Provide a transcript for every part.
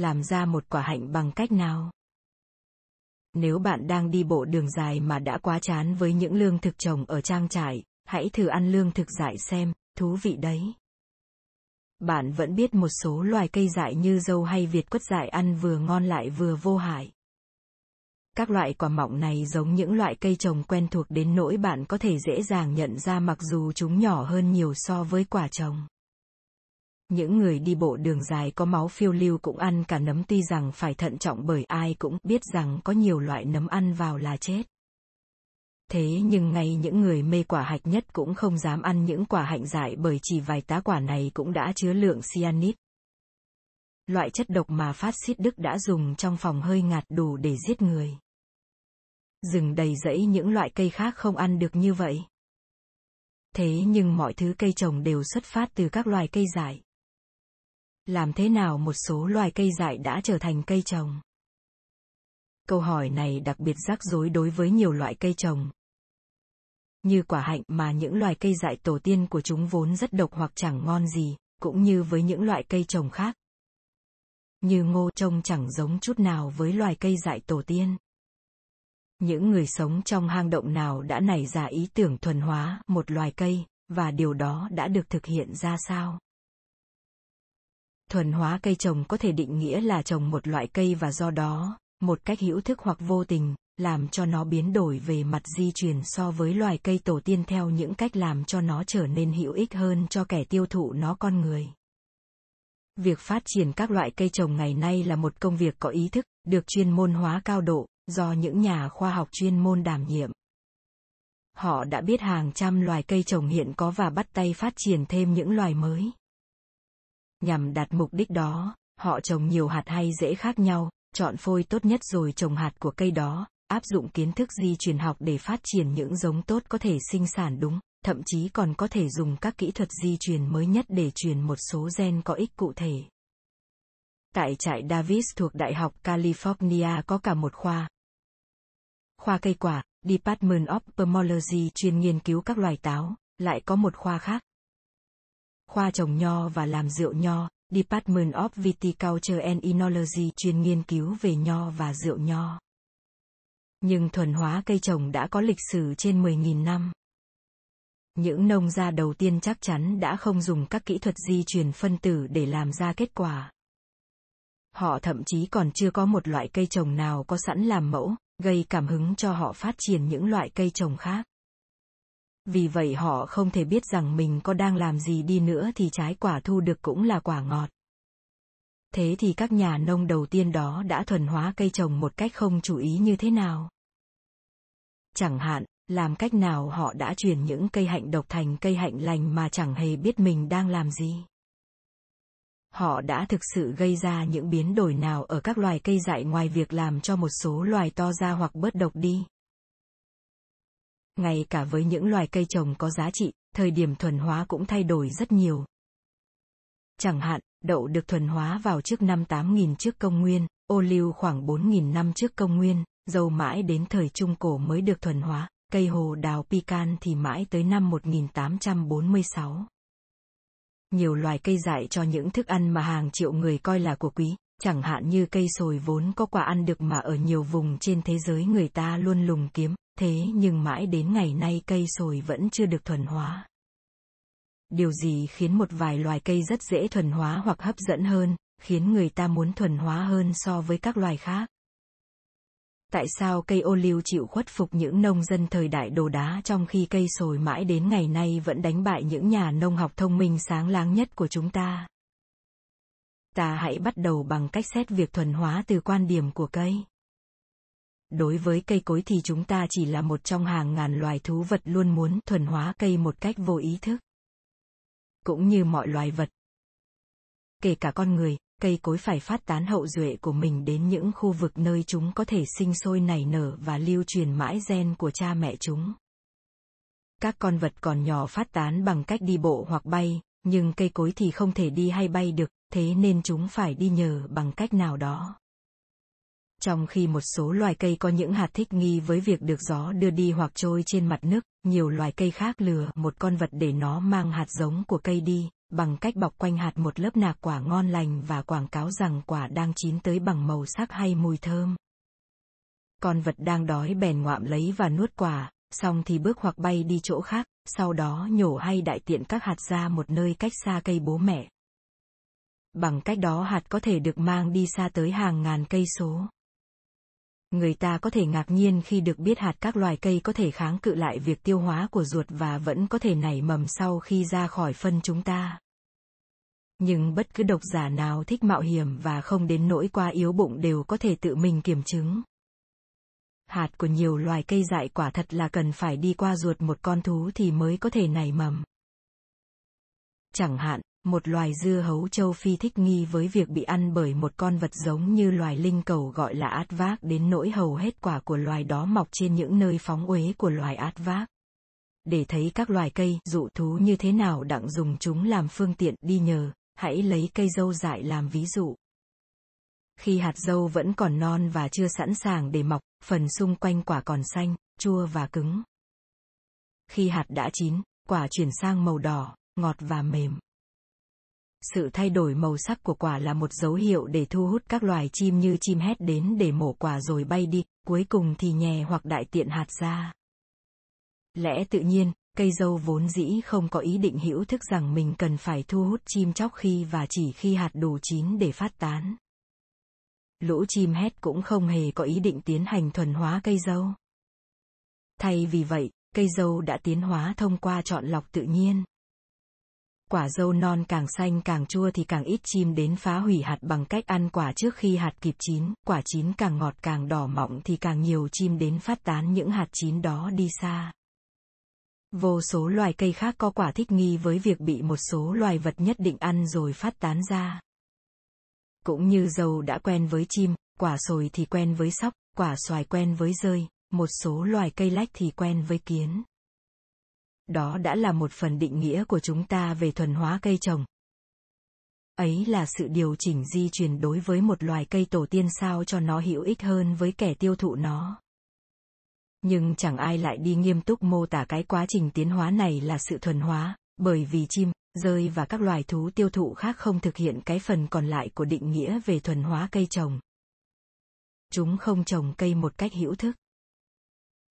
làm ra một quả hạnh bằng cách nào? Nếu bạn đang đi bộ đường dài mà đã quá chán với những lương thực trồng ở trang trại, hãy thử ăn lương thực dại xem, thú vị đấy. Bạn vẫn biết một số loài cây dại như dâu hay việt quất dại ăn vừa ngon lại vừa vô hại. Các loại quả mọng này giống những loại cây trồng quen thuộc đến nỗi bạn có thể dễ dàng nhận ra mặc dù chúng nhỏ hơn nhiều so với quả trồng. Những người đi bộ đường dài có máu phiêu lưu cũng ăn cả nấm, tuy rằng phải thận trọng bởi ai cũng biết rằng có nhiều loại nấm ăn vào là chết. Thế nhưng ngay những người mê quả hạch nhất cũng không dám ăn những quả hạnh dại bởi chỉ vài tá quả này cũng đã chứa lượng cyanit Loại chất độc mà phát xít Đức đã dùng trong phòng hơi ngạt đủ để giết người. Rừng đầy rẫy những loại cây khác không ăn được như vậy. Thế nhưng mọi thứ cây trồng đều xuất phát từ các loài cây dại. Làm thế nào một số loài cây dại đã trở thành cây trồng? Câu hỏi này đặc biệt rắc rối đối với nhiều loại cây trồng. Như quả hạnh mà những loài cây dại tổ tiên của chúng vốn rất độc hoặc chẳng ngon gì, cũng như với những loại cây trồng khác. Như ngô trông chẳng giống chút nào với loài cây dại tổ tiên. Những người sống trong hang động nào đã nảy ra ý tưởng thuần hóa một loài cây, và điều đó đã được thực hiện ra sao? Thuần hóa cây trồng có thể định nghĩa là trồng một loại cây và do đó, một cách hữu thức hoặc vô tình, làm cho nó biến đổi về mặt di truyền so với loài cây tổ tiên theo những cách làm cho nó trở nên hữu ích hơn cho kẻ tiêu thụ nó con người. Việc phát triển các loại cây trồng ngày nay là một công việc có ý thức, được chuyên môn hóa cao độ, do những nhà khoa học chuyên môn đảm nhiệm. Họ đã biết hàng trăm loài cây trồng hiện có và bắt tay phát triển thêm những loài mới. Nhằm đạt mục đích đó, họ trồng nhiều hạt hay rễ khác nhau, chọn phôi tốt nhất rồi trồng hạt của cây đó, áp dụng kiến thức di truyền học để phát triển những giống tốt có thể sinh sản đúng, thậm chí còn có thể dùng các kỹ thuật di truyền mới nhất để truyền một số gen có ích cụ thể. Tại trại Davis thuộc Đại học California có cả một khoa. Khoa cây quả, Department of Pomology chuyên nghiên cứu các loài táo, lại có một khoa khác, khoa trồng nho và làm rượu nho, Department of Viticulture and Enology chuyên nghiên cứu về nho và rượu nho. Nhưng thuần hóa cây trồng đã có lịch sử trên 10.000 năm. Những nông gia đầu tiên chắc chắn đã không dùng các kỹ thuật di truyền phân tử để làm ra kết quả. Họ thậm chí còn chưa có một loại cây trồng nào có sẵn làm mẫu, gây cảm hứng cho họ phát triển những loại cây trồng khác vì vậy họ không thể biết rằng mình có đang làm gì đi nữa thì trái quả thu được cũng là quả ngọt. Thế thì các nhà nông đầu tiên đó đã thuần hóa cây trồng một cách không chú ý như thế nào? Chẳng hạn, làm cách nào họ đã chuyển những cây hạnh độc thành cây hạnh lành mà chẳng hề biết mình đang làm gì? Họ đã thực sự gây ra những biến đổi nào ở các loài cây dại ngoài việc làm cho một số loài to ra hoặc bớt độc đi? Ngay cả với những loài cây trồng có giá trị, thời điểm thuần hóa cũng thay đổi rất nhiều. Chẳng hạn, đậu được thuần hóa vào trước năm 8000 trước công nguyên, ô liu khoảng 4000 năm trước công nguyên, dầu mãi đến thời Trung Cổ mới được thuần hóa, cây hồ đào pican thì mãi tới năm 1846. Nhiều loài cây dại cho những thức ăn mà hàng triệu người coi là của quý, chẳng hạn như cây sồi vốn có quả ăn được mà ở nhiều vùng trên thế giới người ta luôn lùng kiếm, thế nhưng mãi đến ngày nay cây sồi vẫn chưa được thuần hóa. Điều gì khiến một vài loài cây rất dễ thuần hóa hoặc hấp dẫn hơn, khiến người ta muốn thuần hóa hơn so với các loài khác? Tại sao cây ô liu chịu khuất phục những nông dân thời đại đồ đá trong khi cây sồi mãi đến ngày nay vẫn đánh bại những nhà nông học thông minh sáng láng nhất của chúng ta? Ta hãy bắt đầu bằng cách xét việc thuần hóa từ quan điểm của cây. Đối với cây cối thì chúng ta chỉ là một trong hàng ngàn loài thú vật luôn muốn thuần hóa cây một cách vô ý thức, cũng như mọi loài vật. Kể cả con người, cây cối phải phát tán hậu duệ của mình đến những khu vực nơi chúng có thể sinh sôi nảy nở và lưu truyền mãi gen của cha mẹ chúng. Các con vật còn nhỏ phát tán bằng cách đi bộ hoặc bay, nhưng cây cối thì không thể đi hay bay được thế nên chúng phải đi nhờ bằng cách nào đó trong khi một số loài cây có những hạt thích nghi với việc được gió đưa đi hoặc trôi trên mặt nước, nhiều loài cây khác lừa một con vật để nó mang hạt giống của cây đi, bằng cách bọc quanh hạt một lớp nạc quả ngon lành và quảng cáo rằng quả đang chín tới bằng màu sắc hay mùi thơm. Con vật đang đói bèn ngoạm lấy và nuốt quả, xong thì bước hoặc bay đi chỗ khác, sau đó nhổ hay đại tiện các hạt ra một nơi cách xa cây bố mẹ. Bằng cách đó hạt có thể được mang đi xa tới hàng ngàn cây số. Người ta có thể ngạc nhiên khi được biết hạt các loài cây có thể kháng cự lại việc tiêu hóa của ruột và vẫn có thể nảy mầm sau khi ra khỏi phân chúng ta. Nhưng bất cứ độc giả nào thích mạo hiểm và không đến nỗi qua yếu bụng đều có thể tự mình kiểm chứng. Hạt của nhiều loài cây dại quả thật là cần phải đi qua ruột một con thú thì mới có thể nảy mầm. Chẳng hạn, một loài dưa hấu châu Phi thích nghi với việc bị ăn bởi một con vật giống như loài linh cầu gọi là át vác đến nỗi hầu hết quả của loài đó mọc trên những nơi phóng uế của loài át vác. Để thấy các loài cây dụ thú như thế nào đặng dùng chúng làm phương tiện đi nhờ, hãy lấy cây dâu dại làm ví dụ. Khi hạt dâu vẫn còn non và chưa sẵn sàng để mọc, phần xung quanh quả còn xanh, chua và cứng. Khi hạt đã chín, quả chuyển sang màu đỏ, ngọt và mềm. Sự thay đổi màu sắc của quả là một dấu hiệu để thu hút các loài chim như chim hét đến để mổ quả rồi bay đi, cuối cùng thì nhè hoặc đại tiện hạt ra. Lẽ tự nhiên, cây dâu vốn dĩ không có ý định hữu thức rằng mình cần phải thu hút chim chóc khi và chỉ khi hạt đủ chín để phát tán. Lũ chim hét cũng không hề có ý định tiến hành thuần hóa cây dâu. Thay vì vậy, cây dâu đã tiến hóa thông qua chọn lọc tự nhiên quả dâu non càng xanh càng chua thì càng ít chim đến phá hủy hạt bằng cách ăn quả trước khi hạt kịp chín, quả chín càng ngọt càng đỏ mọng thì càng nhiều chim đến phát tán những hạt chín đó đi xa. Vô số loài cây khác có quả thích nghi với việc bị một số loài vật nhất định ăn rồi phát tán ra. Cũng như dâu đã quen với chim, quả sồi thì quen với sóc, quả xoài quen với rơi, một số loài cây lách thì quen với kiến đó đã là một phần định nghĩa của chúng ta về thuần hóa cây trồng. Ấy là sự điều chỉnh di truyền đối với một loài cây tổ tiên sao cho nó hữu ích hơn với kẻ tiêu thụ nó. Nhưng chẳng ai lại đi nghiêm túc mô tả cái quá trình tiến hóa này là sự thuần hóa, bởi vì chim, rơi và các loài thú tiêu thụ khác không thực hiện cái phần còn lại của định nghĩa về thuần hóa cây trồng. Chúng không trồng cây một cách hữu thức.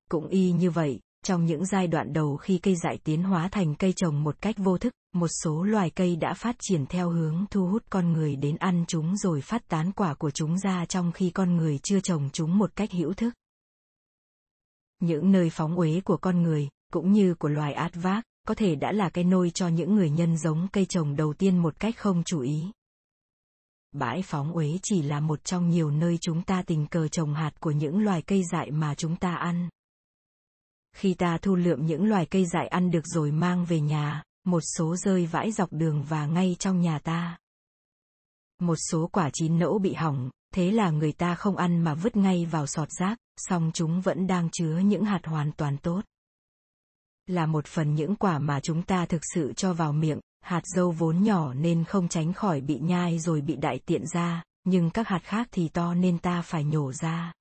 Cũng y như vậy trong những giai đoạn đầu khi cây dại tiến hóa thành cây trồng một cách vô thức, một số loài cây đã phát triển theo hướng thu hút con người đến ăn chúng rồi phát tán quả của chúng ra trong khi con người chưa trồng chúng một cách hữu thức. Những nơi phóng uế của con người, cũng như của loài át vác, có thể đã là cái nôi cho những người nhân giống cây trồng đầu tiên một cách không chú ý. Bãi phóng uế chỉ là một trong nhiều nơi chúng ta tình cờ trồng hạt của những loài cây dại mà chúng ta ăn. Khi ta thu lượm những loài cây dại ăn được rồi mang về nhà, một số rơi vãi dọc đường và ngay trong nhà ta. Một số quả chín nẫu bị hỏng, thế là người ta không ăn mà vứt ngay vào sọt rác, song chúng vẫn đang chứa những hạt hoàn toàn tốt. Là một phần những quả mà chúng ta thực sự cho vào miệng, hạt dâu vốn nhỏ nên không tránh khỏi bị nhai rồi bị đại tiện ra, nhưng các hạt khác thì to nên ta phải nhổ ra.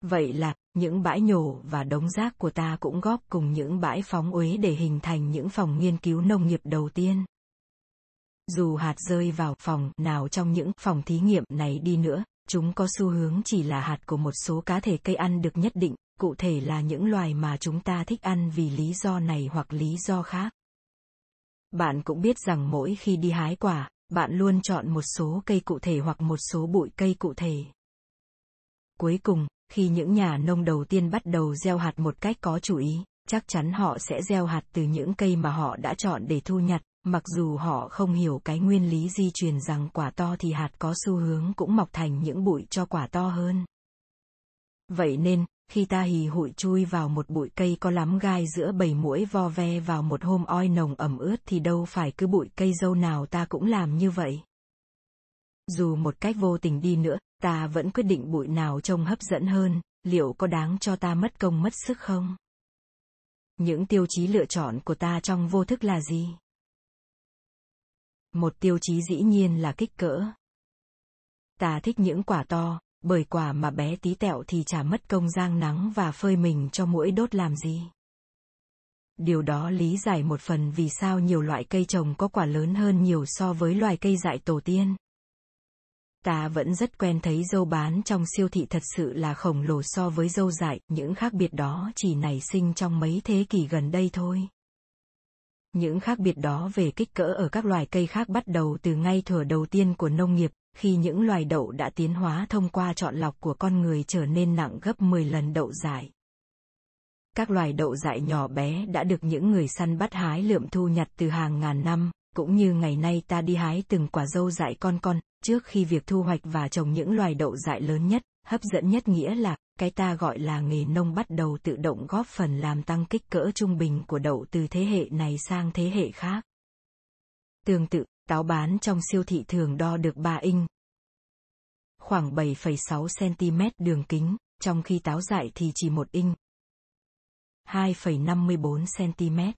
Vậy là, những bãi nhổ và đống rác của ta cũng góp cùng những bãi phóng uế để hình thành những phòng nghiên cứu nông nghiệp đầu tiên. Dù hạt rơi vào phòng nào trong những phòng thí nghiệm này đi nữa, chúng có xu hướng chỉ là hạt của một số cá thể cây ăn được nhất định, cụ thể là những loài mà chúng ta thích ăn vì lý do này hoặc lý do khác. Bạn cũng biết rằng mỗi khi đi hái quả, bạn luôn chọn một số cây cụ thể hoặc một số bụi cây cụ thể. Cuối cùng, khi những nhà nông đầu tiên bắt đầu gieo hạt một cách có chủ ý, chắc chắn họ sẽ gieo hạt từ những cây mà họ đã chọn để thu nhặt, mặc dù họ không hiểu cái nguyên lý di truyền rằng quả to thì hạt có xu hướng cũng mọc thành những bụi cho quả to hơn. Vậy nên, khi ta hì hụi chui vào một bụi cây có lắm gai giữa bầy muỗi vo ve vào một hôm oi nồng ẩm ướt thì đâu phải cứ bụi cây dâu nào ta cũng làm như vậy. Dù một cách vô tình đi nữa, ta vẫn quyết định bụi nào trông hấp dẫn hơn, liệu có đáng cho ta mất công mất sức không? Những tiêu chí lựa chọn của ta trong vô thức là gì? Một tiêu chí dĩ nhiên là kích cỡ. Ta thích những quả to, bởi quả mà bé tí tẹo thì chả mất công giang nắng và phơi mình cho mũi đốt làm gì. điều đó lý giải một phần vì sao nhiều loại cây trồng có quả lớn hơn nhiều so với loài cây dại tổ tiên. Ta vẫn rất quen thấy dâu bán trong siêu thị thật sự là khổng lồ so với dâu dại, những khác biệt đó chỉ nảy sinh trong mấy thế kỷ gần đây thôi. Những khác biệt đó về kích cỡ ở các loài cây khác bắt đầu từ ngay thừa đầu tiên của nông nghiệp, khi những loài đậu đã tiến hóa thông qua chọn lọc của con người trở nên nặng gấp 10 lần đậu dại. Các loài đậu dại nhỏ bé đã được những người săn bắt hái lượm thu nhặt từ hàng ngàn năm, cũng như ngày nay ta đi hái từng quả dâu dại con con, trước khi việc thu hoạch và trồng những loài đậu dại lớn nhất, hấp dẫn nhất nghĩa là, cái ta gọi là nghề nông bắt đầu tự động góp phần làm tăng kích cỡ trung bình của đậu từ thế hệ này sang thế hệ khác. Tương tự, táo bán trong siêu thị thường đo được 3 inch, khoảng 7,6 cm đường kính, trong khi táo dại thì chỉ 1 inch, 2,54 cm.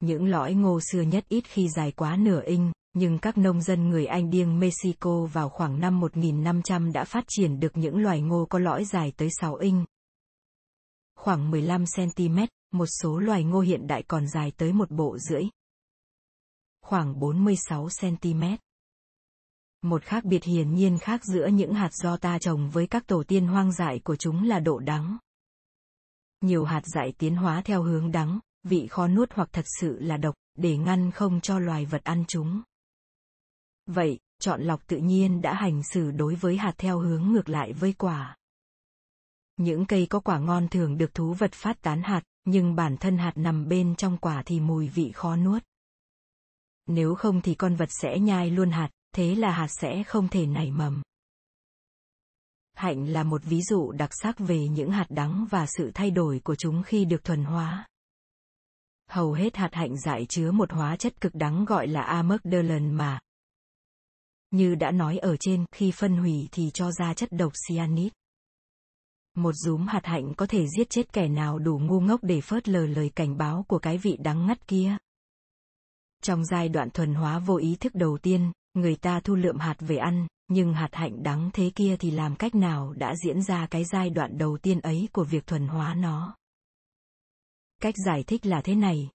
Những lõi ngô xưa nhất ít khi dài quá nửa inch, nhưng các nông dân người Anh điêng Mexico vào khoảng năm 1500 đã phát triển được những loài ngô có lõi dài tới 6 inch. Khoảng 15 cm, một số loài ngô hiện đại còn dài tới một bộ rưỡi. Khoảng 46 cm. Một khác biệt hiển nhiên khác giữa những hạt do ta trồng với các tổ tiên hoang dại của chúng là độ đắng. Nhiều hạt dại tiến hóa theo hướng đắng, vị khó nuốt hoặc thật sự là độc, để ngăn không cho loài vật ăn chúng. Vậy, chọn lọc tự nhiên đã hành xử đối với hạt theo hướng ngược lại với quả. Những cây có quả ngon thường được thú vật phát tán hạt, nhưng bản thân hạt nằm bên trong quả thì mùi vị khó nuốt. Nếu không thì con vật sẽ nhai luôn hạt, thế là hạt sẽ không thể nảy mầm. Hạnh là một ví dụ đặc sắc về những hạt đắng và sự thay đổi của chúng khi được thuần hóa. Hầu hết hạt hạnh dại chứa một hóa chất cực đắng gọi là amygdalin mà. Như đã nói ở trên, khi phân hủy thì cho ra chất độc cyanide. Một rúm hạt hạnh có thể giết chết kẻ nào đủ ngu ngốc để phớt lờ lời cảnh báo của cái vị đắng ngắt kia. Trong giai đoạn thuần hóa vô ý thức đầu tiên, người ta thu lượm hạt về ăn, nhưng hạt hạnh đắng thế kia thì làm cách nào đã diễn ra cái giai đoạn đầu tiên ấy của việc thuần hóa nó. Cách giải thích là thế này.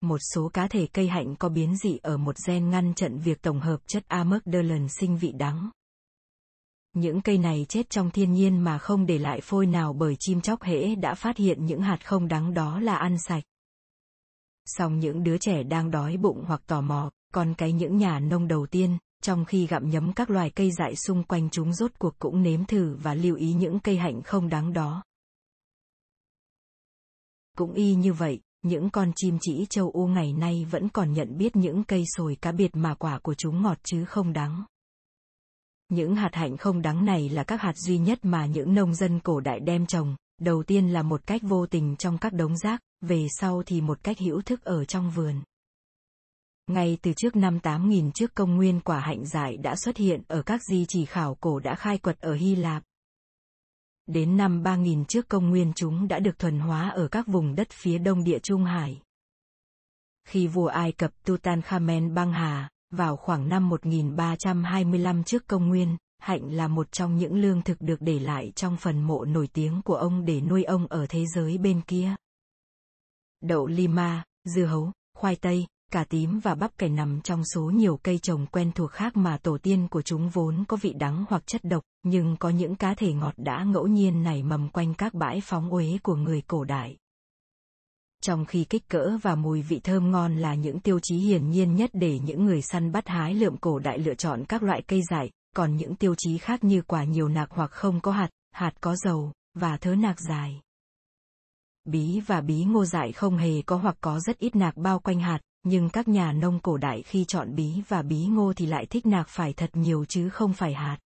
Một số cá thể cây hạnh có biến dị ở một gen ngăn chặn việc tổng hợp chất amygdalin sinh vị đắng. Những cây này chết trong thiên nhiên mà không để lại phôi nào bởi chim chóc hễ đã phát hiện những hạt không đắng đó là ăn sạch. Song những đứa trẻ đang đói bụng hoặc tò mò, còn cái những nhà nông đầu tiên, trong khi gặm nhấm các loài cây dại xung quanh chúng rốt cuộc cũng nếm thử và lưu ý những cây hạnh không đáng đó. Cũng y như vậy, những con chim chỉ châu Âu ngày nay vẫn còn nhận biết những cây sồi cá biệt mà quả của chúng ngọt chứ không đắng. Những hạt hạnh không đắng này là các hạt duy nhất mà những nông dân cổ đại đem trồng, đầu tiên là một cách vô tình trong các đống rác, về sau thì một cách hữu thức ở trong vườn. Ngay từ trước năm 8000 trước công nguyên quả hạnh dại đã xuất hiện ở các di chỉ khảo cổ đã khai quật ở Hy Lạp. Đến năm 3000 trước công nguyên chúng đã được thuần hóa ở các vùng đất phía đông địa Trung Hải. Khi vua Ai Cập Tutankhamen băng hà, vào khoảng năm 1325 trước công nguyên, hạnh là một trong những lương thực được để lại trong phần mộ nổi tiếng của ông để nuôi ông ở thế giới bên kia. Đậu lima, dưa hấu, khoai tây, cà tím và bắp cải nằm trong số nhiều cây trồng quen thuộc khác mà tổ tiên của chúng vốn có vị đắng hoặc chất độc, nhưng có những cá thể ngọt đã ngẫu nhiên nảy mầm quanh các bãi phóng uế của người cổ đại. Trong khi kích cỡ và mùi vị thơm ngon là những tiêu chí hiển nhiên nhất để những người săn bắt hái lượm cổ đại lựa chọn các loại cây dại, còn những tiêu chí khác như quả nhiều nạc hoặc không có hạt, hạt có dầu, và thớ nạc dài. Bí và bí ngô dại không hề có hoặc có rất ít nạc bao quanh hạt, nhưng các nhà nông cổ đại khi chọn bí và bí ngô thì lại thích nạc phải thật nhiều chứ không phải hạt.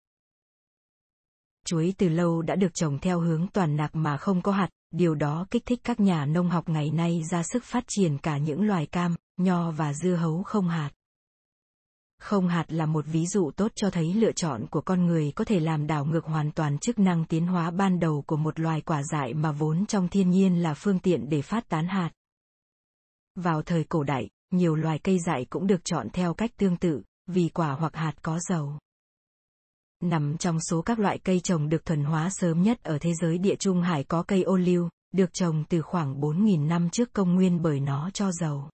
Chuối từ lâu đã được trồng theo hướng toàn nạc mà không có hạt, điều đó kích thích các nhà nông học ngày nay ra sức phát triển cả những loài cam, nho và dưa hấu không hạt. Không hạt là một ví dụ tốt cho thấy lựa chọn của con người có thể làm đảo ngược hoàn toàn chức năng tiến hóa ban đầu của một loài quả dại mà vốn trong thiên nhiên là phương tiện để phát tán hạt. Vào thời cổ đại, nhiều loài cây dại cũng được chọn theo cách tương tự, vì quả hoặc hạt có dầu. Nằm trong số các loại cây trồng được thuần hóa sớm nhất ở thế giới địa trung hải có cây ô liu, được trồng từ khoảng 4.000 năm trước công nguyên bởi nó cho dầu.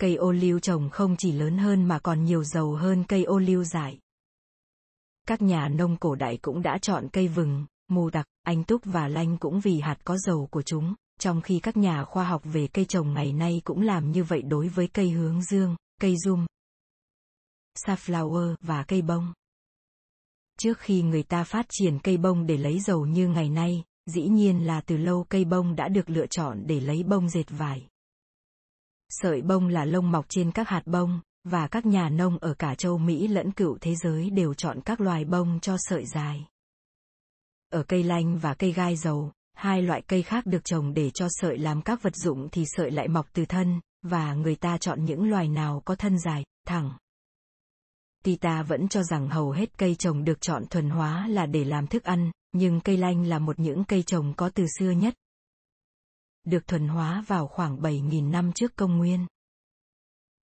Cây ô liu trồng không chỉ lớn hơn mà còn nhiều dầu hơn cây ô liu dại. Các nhà nông cổ đại cũng đã chọn cây vừng, mù đặc, anh túc và lanh cũng vì hạt có dầu của chúng, trong khi các nhà khoa học về cây trồng ngày nay cũng làm như vậy đối với cây hướng dương, cây rum, safflower và cây bông. Trước khi người ta phát triển cây bông để lấy dầu như ngày nay, dĩ nhiên là từ lâu cây bông đã được lựa chọn để lấy bông dệt vải. Sợi bông là lông mọc trên các hạt bông, và các nhà nông ở cả châu Mỹ lẫn cựu thế giới đều chọn các loài bông cho sợi dài. Ở cây lanh và cây gai dầu, hai loại cây khác được trồng để cho sợi làm các vật dụng thì sợi lại mọc từ thân, và người ta chọn những loài nào có thân dài, thẳng. Tita vẫn cho rằng hầu hết cây trồng được chọn thuần hóa là để làm thức ăn, nhưng cây lanh là một những cây trồng có từ xưa nhất. Được thuần hóa vào khoảng 7.000 năm trước công nguyên.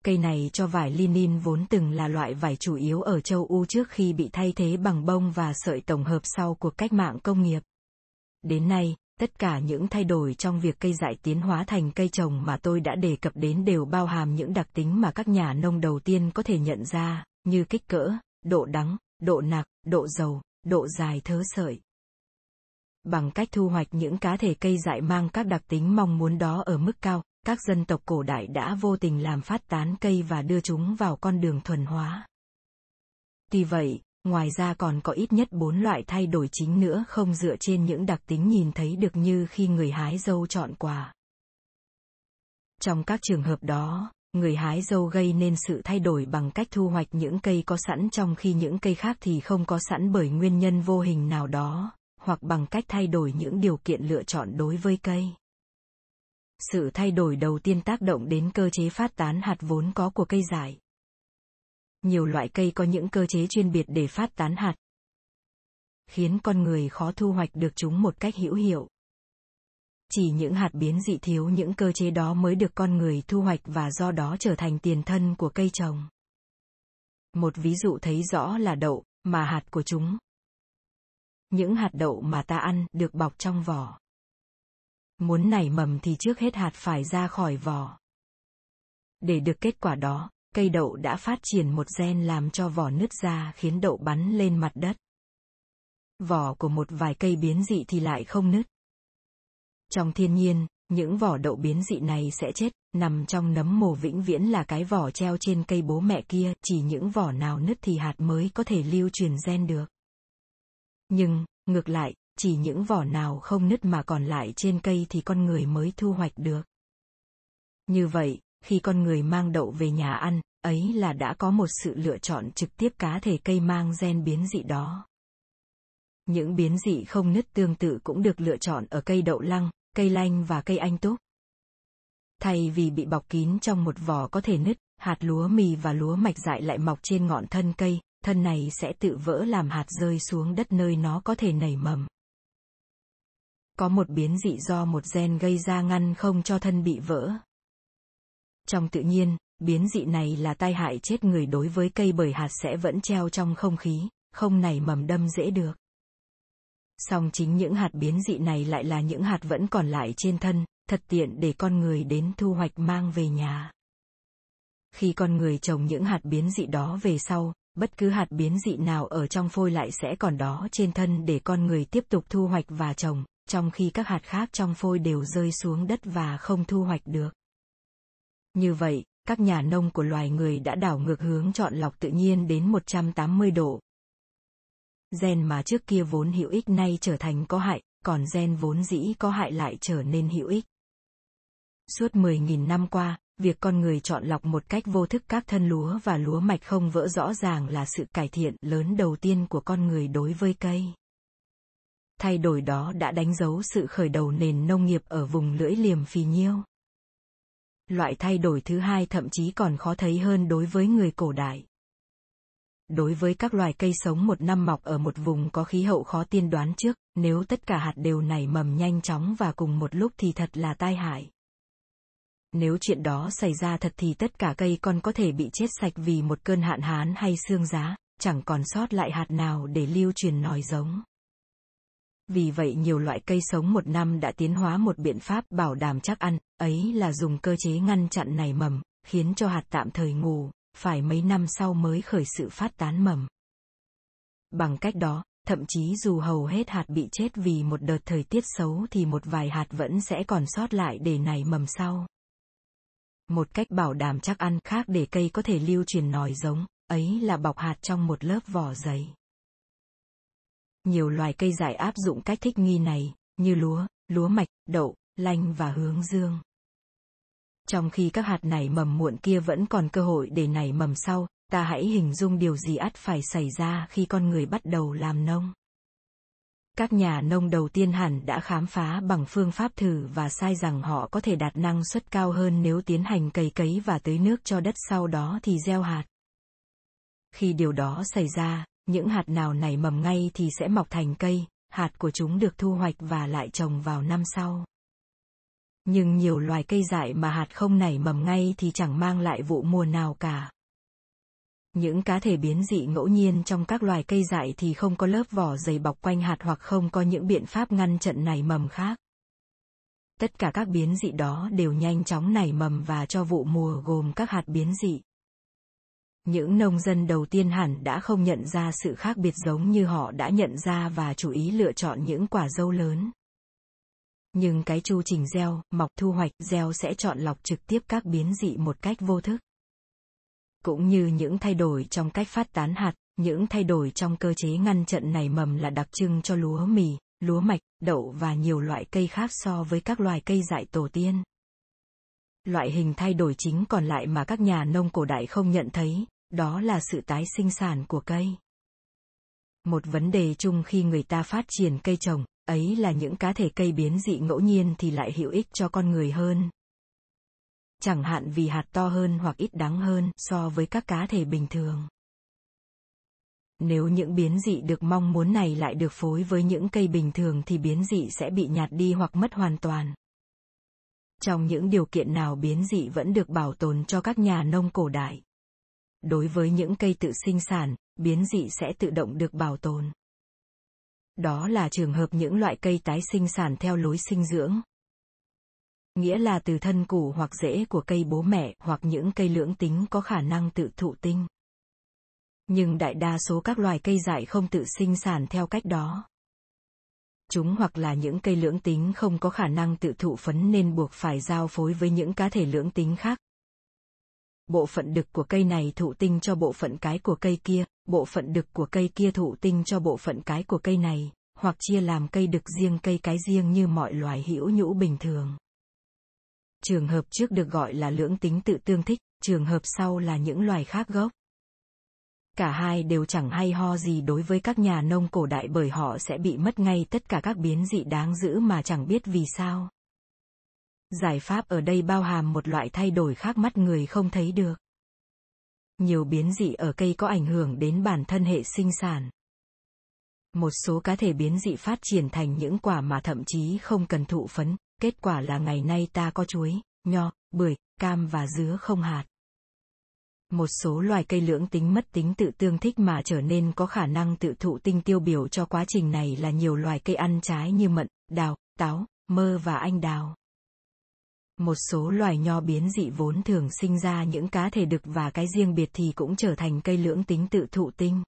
Cây này cho vải linin vốn từng là loại vải chủ yếu ở châu Âu trước khi bị thay thế bằng bông và sợi tổng hợp sau cuộc cách mạng công nghiệp. Đến nay, tất cả những thay đổi trong việc cây dại tiến hóa thành cây trồng mà tôi đã đề cập đến đều bao hàm những đặc tính mà các nhà nông đầu tiên có thể nhận ra, như kích cỡ, độ đắng, độ nạc, độ dầu, độ dài thớ sợi. Bằng cách thu hoạch những cá thể cây dại mang các đặc tính mong muốn đó ở mức cao, các dân tộc cổ đại đã vô tình làm phát tán cây và đưa chúng vào con đường thuần hóa. Tuy vậy, ngoài ra còn có ít nhất bốn loại thay đổi chính nữa không dựa trên những đặc tính nhìn thấy được như khi người hái dâu chọn quà. Trong các trường hợp đó, người hái dâu gây nên sự thay đổi bằng cách thu hoạch những cây có sẵn trong khi những cây khác thì không có sẵn bởi nguyên nhân vô hình nào đó, hoặc bằng cách thay đổi những điều kiện lựa chọn đối với cây. Sự thay đổi đầu tiên tác động đến cơ chế phát tán hạt vốn có của cây dại. Nhiều loại cây có những cơ chế chuyên biệt để phát tán hạt, khiến con người khó thu hoạch được chúng một cách hữu hiệu. Chỉ những hạt biến dị thiếu những cơ chế đó mới được con người thu hoạch và do đó trở thành tiền thân của cây trồng. Một ví dụ thấy rõ là đậu, mà hạt của chúng. Những hạt đậu mà ta ăn được bọc trong vỏ. Muốn nảy mầm thì trước hết hạt phải ra khỏi vỏ. Để được kết quả đó, cây đậu đã phát triển một gen làm cho vỏ nứt ra khiến đậu bắn lên mặt đất. Vỏ của một vài cây biến dị thì lại không nứt. Trong thiên nhiên, những vỏ đậu biến dị này sẽ chết, nằm trong nấm mồ vĩnh viễn là cái vỏ treo trên cây bố mẹ kia, chỉ những vỏ nào nứt thì hạt mới có thể lưu truyền gen được. Nhưng, ngược lại, chỉ những vỏ nào không nứt mà còn lại trên cây thì con người mới thu hoạch được. Như vậy, khi con người mang đậu về nhà ăn, ấy là đã có một sự lựa chọn trực tiếp cá thể cây mang gen biến dị đó. Những biến dị không nứt tương tự cũng được lựa chọn ở cây đậu lăng, cây lanh và cây anh túc. Thay vì bị bọc kín trong một vỏ có thể nứt, hạt lúa mì và lúa mạch dại lại mọc trên ngọn thân cây, thân này sẽ tự vỡ làm hạt rơi xuống đất nơi nó có thể nảy mầm. Có một biến dị do một gen gây ra ngăn không cho thân bị vỡ. Trong tự nhiên, biến dị này là tai hại chết người đối với cây bởi hạt sẽ vẫn treo trong không khí, không nảy mầm đâm dễ được. Song chính những hạt biến dị này lại là những hạt vẫn còn lại trên thân, thật tiện để con người đến thu hoạch mang về nhà. Khi con người trồng những hạt biến dị đó về sau, bất cứ hạt biến dị nào ở trong phôi lại sẽ còn đó trên thân để con người tiếp tục thu hoạch và trồng, trong khi các hạt khác trong phôi đều rơi xuống đất và không thu hoạch được. Như vậy, các nhà nông của loài người đã đảo ngược hướng chọn lọc tự nhiên đến 180 độ. Gen mà trước kia vốn hữu ích nay trở thành có hại, còn gen vốn dĩ có hại lại trở nên hữu ích. Suốt 10.000 năm qua, việc con người chọn lọc một cách vô thức các thân lúa và lúa mạch không vỡ rõ ràng là sự cải thiện lớn đầu tiên của con người đối với cây. Thay đổi đó đã đánh dấu sự khởi đầu nền nông nghiệp ở vùng lưỡi liềm phì nhiêu. Loại thay đổi thứ hai thậm chí còn khó thấy hơn đối với người cổ đại. Đối với các loài cây sống một năm mọc ở một vùng có khí hậu khó tiên đoán trước, nếu tất cả hạt đều nảy mầm nhanh chóng và cùng một lúc thì thật là tai hại. Nếu chuyện đó xảy ra thật thì tất cả cây con có thể bị chết sạch vì một cơn hạn hán hay xương giá, chẳng còn sót lại hạt nào để lưu truyền nòi giống. Vì vậy nhiều loại cây sống một năm đã tiến hóa một biện pháp bảo đảm chắc ăn, ấy là dùng cơ chế ngăn chặn nảy mầm, khiến cho hạt tạm thời ngủ, phải mấy năm sau mới khởi sự phát tán mầm. Bằng cách đó, thậm chí dù hầu hết hạt bị chết vì một đợt thời tiết xấu thì một vài hạt vẫn sẽ còn sót lại để nảy mầm sau. Một cách bảo đảm chắc ăn khác để cây có thể lưu truyền nòi giống, ấy là bọc hạt trong một lớp vỏ dày. Nhiều loài cây dại áp dụng cách thích nghi này, như lúa, lúa mạch, đậu, lanh và hướng dương. Trong khi các hạt nảy mầm muộn kia vẫn còn cơ hội để nảy mầm sau, ta hãy hình dung điều gì ắt phải xảy ra khi con người bắt đầu làm nông. Các nhà nông đầu tiên hẳn đã khám phá bằng phương pháp thử và sai rằng họ có thể đạt năng suất cao hơn nếu tiến hành cày cấy và tưới nước cho đất sau đó thì gieo hạt. Khi điều đó xảy ra, những hạt nào nảy mầm ngay thì sẽ mọc thành cây, hạt của chúng được thu hoạch và lại trồng vào năm sau. Nhưng nhiều loài cây dại mà hạt không nảy mầm ngay thì chẳng mang lại vụ mùa nào cả. Những cá thể biến dị ngẫu nhiên trong các loài cây dại thì không có lớp vỏ dày bọc quanh hạt hoặc không có những biện pháp ngăn chặn nảy mầm khác. Tất cả các biến dị đó đều nhanh chóng nảy mầm và cho vụ mùa gồm các hạt biến dị. Những nông dân đầu tiên hẳn đã không nhận ra sự khác biệt giống như họ đã nhận ra và chú ý lựa chọn những quả dâu lớn. Nhưng cái chu trình gieo, mọc thu hoạch, gieo sẽ chọn lọc trực tiếp các biến dị một cách vô thức cũng như những thay đổi trong cách phát tán hạt, những thay đổi trong cơ chế ngăn chặn nảy mầm là đặc trưng cho lúa mì, lúa mạch, đậu và nhiều loại cây khác so với các loài cây dại tổ tiên. Loại hình thay đổi chính còn lại mà các nhà nông cổ đại không nhận thấy, đó là sự tái sinh sản của cây. Một vấn đề chung khi người ta phát triển cây trồng, ấy là những cá thể cây biến dị ngẫu nhiên thì lại hữu ích cho con người hơn, chẳng hạn vì hạt to hơn hoặc ít đắng hơn so với các cá thể bình thường. Nếu những biến dị được mong muốn này lại được phối với những cây bình thường thì biến dị sẽ bị nhạt đi hoặc mất hoàn toàn. Trong những điều kiện nào biến dị vẫn được bảo tồn cho các nhà nông cổ đại. Đối với những cây tự sinh sản, biến dị sẽ tự động được bảo tồn. Đó là trường hợp những loại cây tái sinh sản theo lối sinh dưỡng, nghĩa là từ thân củ hoặc rễ của cây bố mẹ hoặc những cây lưỡng tính có khả năng tự thụ tinh. Nhưng đại đa số các loài cây dại không tự sinh sản theo cách đó. Chúng hoặc là những cây lưỡng tính không có khả năng tự thụ phấn nên buộc phải giao phối với những cá thể lưỡng tính khác. Bộ phận đực của cây này thụ tinh cho bộ phận cái của cây kia, bộ phận đực của cây kia thụ tinh cho bộ phận cái của cây này, hoặc chia làm cây đực riêng cây cái riêng như mọi loài hữu nhũ bình thường. Trường hợp trước được gọi là lưỡng tính tự tương thích, trường hợp sau là những loài khác gốc. Cả hai đều chẳng hay ho gì đối với các nhà nông cổ đại bởi họ sẽ bị mất ngay tất cả các biến dị đáng giữ mà chẳng biết vì sao. Giải pháp ở đây bao hàm một loại thay đổi khác mắt người không thấy được. Nhiều biến dị ở cây có ảnh hưởng đến bản thân hệ sinh sản. Một số cá thể biến dị phát triển thành những quả mà thậm chí không cần thụ phấn, Kết quả là ngày nay ta có chuối, nho, bưởi, cam và dứa không hạt. Một số loài cây lưỡng tính mất tính tự tương thích mà trở nên có khả năng tự thụ tinh tiêu biểu cho quá trình này là nhiều loài cây ăn trái như mận, đào, táo, mơ và anh đào. Một số loài nho biến dị vốn thường sinh ra những cá thể đực và cái riêng biệt thì cũng trở thành cây lưỡng tính tự thụ tinh.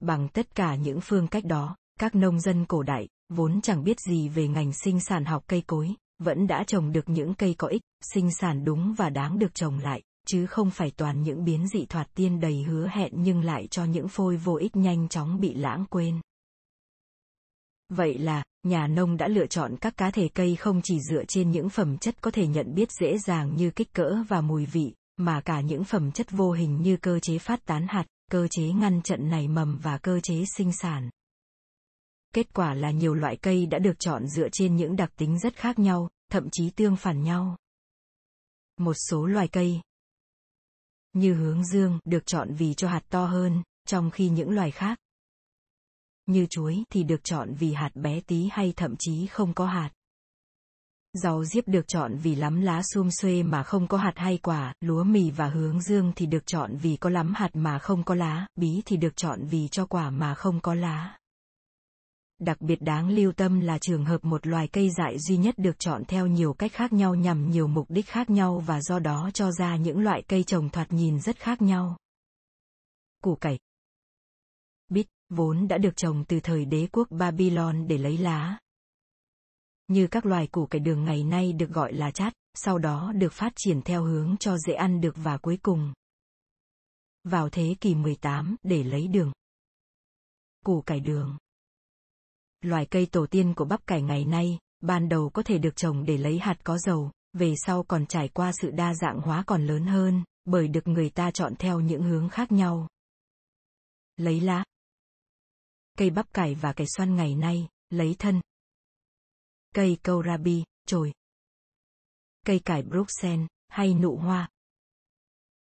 Bằng tất cả những phương cách đó, các nông dân cổ đại, vốn chẳng biết gì về ngành sinh sản học cây cối, vẫn đã trồng được những cây có ích, sinh sản đúng và đáng được trồng lại, chứ không phải toàn những biến dị thoạt tiên đầy hứa hẹn nhưng lại cho những phôi vô ích nhanh chóng bị lãng quên. Vậy là, nhà nông đã lựa chọn các cá thể cây không chỉ dựa trên những phẩm chất có thể nhận biết dễ dàng như kích cỡ và mùi vị, mà cả những phẩm chất vô hình như cơ chế phát tán hạt, cơ chế ngăn chặn nảy mầm và cơ chế sinh sản. Kết quả là nhiều loại cây đã được chọn dựa trên những đặc tính rất khác nhau, thậm chí tương phản nhau. Một số loài cây như hướng dương được chọn vì cho hạt to hơn, trong khi những loài khác như chuối thì được chọn vì hạt bé tí hay thậm chí không có hạt. Rau diếp được chọn vì lắm lá xum xuê mà không có hạt hay quả, lúa mì và hướng dương thì được chọn vì có lắm hạt mà không có lá, bí thì được chọn vì cho quả mà không có lá. Đặc biệt đáng lưu tâm là trường hợp một loài cây dại duy nhất được chọn theo nhiều cách khác nhau nhằm nhiều mục đích khác nhau và do đó cho ra những loại cây trồng thoạt nhìn rất khác nhau. Củ cải vốn đã được trồng từ thời đế quốc Babylon để lấy lá. Như các loài củ cải đường ngày nay được gọi là chát, sau đó được phát triển theo hướng cho dễ ăn được và cuối cùng. Vào thế kỷ 18 để lấy đường. Củ cải đường Loài cây tổ tiên của bắp cải ngày nay, ban đầu có thể được trồng để lấy hạt có dầu, về sau còn trải qua sự đa dạng hóa còn lớn hơn, bởi được người ta chọn theo những hướng khác nhau. Lấy lá Cây bắp cải và cải xoăn ngày nay, lấy thân. Cây kohlrabi, chồi. Cây cải Bruxelles, hay nụ hoa.